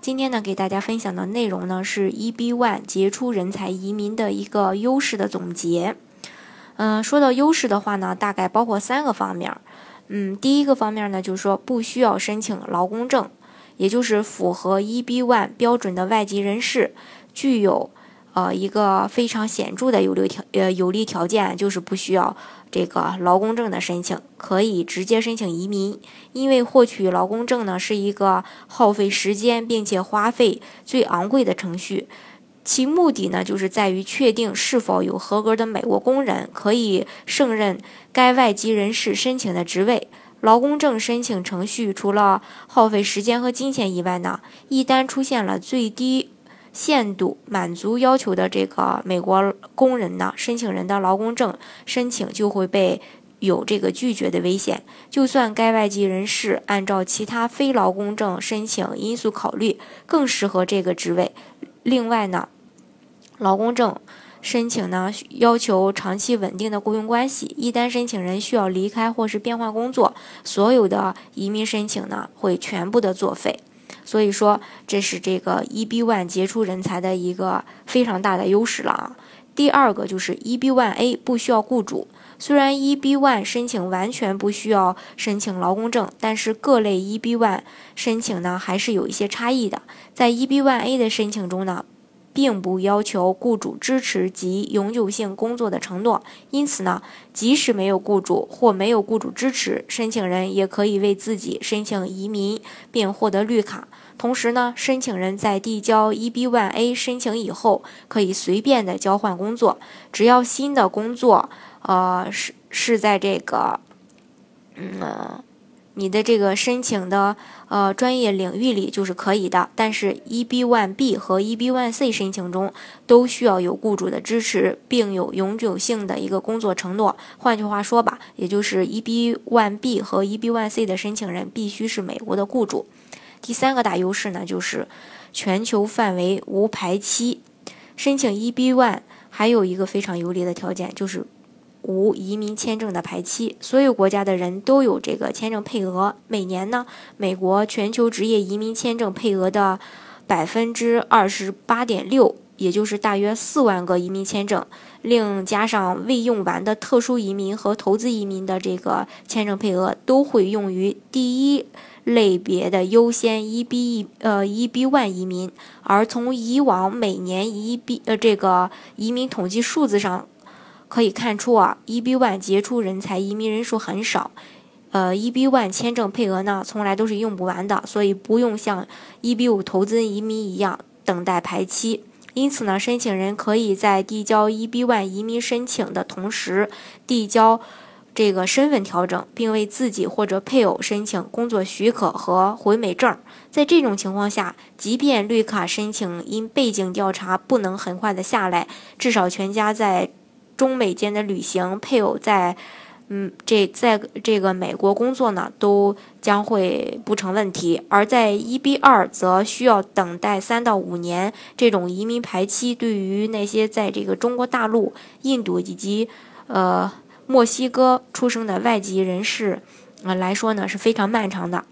今天呢，给大家分享的内容呢是 EB One 杰出人才移民的一个优势的总结。嗯，说到优势的话呢，大概包括三个方面。嗯，第一个方面呢，就是说不需要申请劳工证，也就是符合 EB One 标准的外籍人士，具有。呃，一个非常显著的有利条呃有利条件就是不需要这个劳工证的申请，可以直接申请移民。因为获取劳工证呢是一个耗费时间并且花费最昂贵的程序，其目的呢就是在于确定是否有合格的美国工人可以胜任该外籍人士申请的职位。劳工证申请程序除了耗费时间和金钱以外呢，一旦出现了最低。限度满足要求的这个美国工人呢，申请人的劳工证申请就会被有这个拒绝的危险。就算该外籍人士按照其他非劳工证申请因素考虑更适合这个职位。另外呢，劳工证申请呢要求长期稳定的雇佣关系，一旦申请人需要离开或是变换工作，所有的移民申请呢会全部的作废。所以说，这是这个 EB One 杰出人才的一个非常大的优势了啊。第二个就是 EB One A 不需要雇主，虽然 EB One 申请完全不需要申请劳工证，但是各类 EB One 申请呢还是有一些差异的。在 EB One A 的申请中呢。并不要求雇主支持及永久性工作的承诺，因此呢，即使没有雇主或没有雇主支持，申请人也可以为自己申请移民并获得绿卡。同时呢，申请人在递交 EB-1A 申请以后，可以随便的交换工作，只要新的工作，呃，是是在这个，嗯。你的这个申请的呃专业领域里就是可以的，但是 EB-1B 和 EB-1C 申请中都需要有雇主的支持，并有永久性的一个工作承诺。换句话说吧，也就是 EB-1B 和 EB-1C 的申请人必须是美国的雇主。第三个大优势呢，就是全球范围无排期。申请 EB-1 还有一个非常有利的条件就是。无移民签证的排期，所有国家的人都有这个签证配额。每年呢，美国全球职业移民签证配额的百分之二十八点六，也就是大约四万个移民签证，另加上未用完的特殊移民和投资移民的这个签证配额，都会用于第一类别的优先 EB 呃 EB one 移民。而从以往每年 EB 呃这个移民统计数字上。可以看出啊，EB One 杰出人才移民人数很少，呃，EB One 签证配额呢从来都是用不完的，所以不用像 EB 五投资移民一样等待排期。因此呢，申请人可以在递交 EB One 移民申请的同时，递交这个身份调整，并为自己或者配偶申请工作许可和回美证。在这种情况下，即便绿卡申请因背景调查不能很快的下来，至少全家在。中美间的旅行，配偶在，嗯，这在这个美国工作呢，都将会不成问题。而在 EB 二，则需要等待三到五年。这种移民排期，对于那些在这个中国大陆、印度以及呃墨西哥出生的外籍人士啊来说呢，是非常漫长的。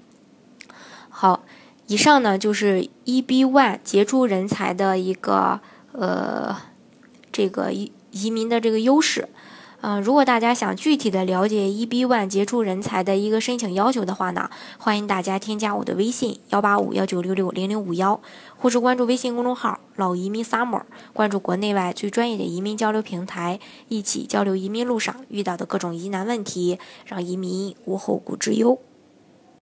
好，以上呢就是 EB one 杰出人才的一个呃这个一。移民的这个优势，嗯，如果大家想具体的了解 EB One 杰出人才的一个申请要求的话呢，欢迎大家添加我的微信幺八五幺九六六零零五幺，或是关注微信公众号老移民 summer，关注国内外最专业的移民交流平台，一起交流移民路上遇到的各种疑难问题，让移民无后顾之忧。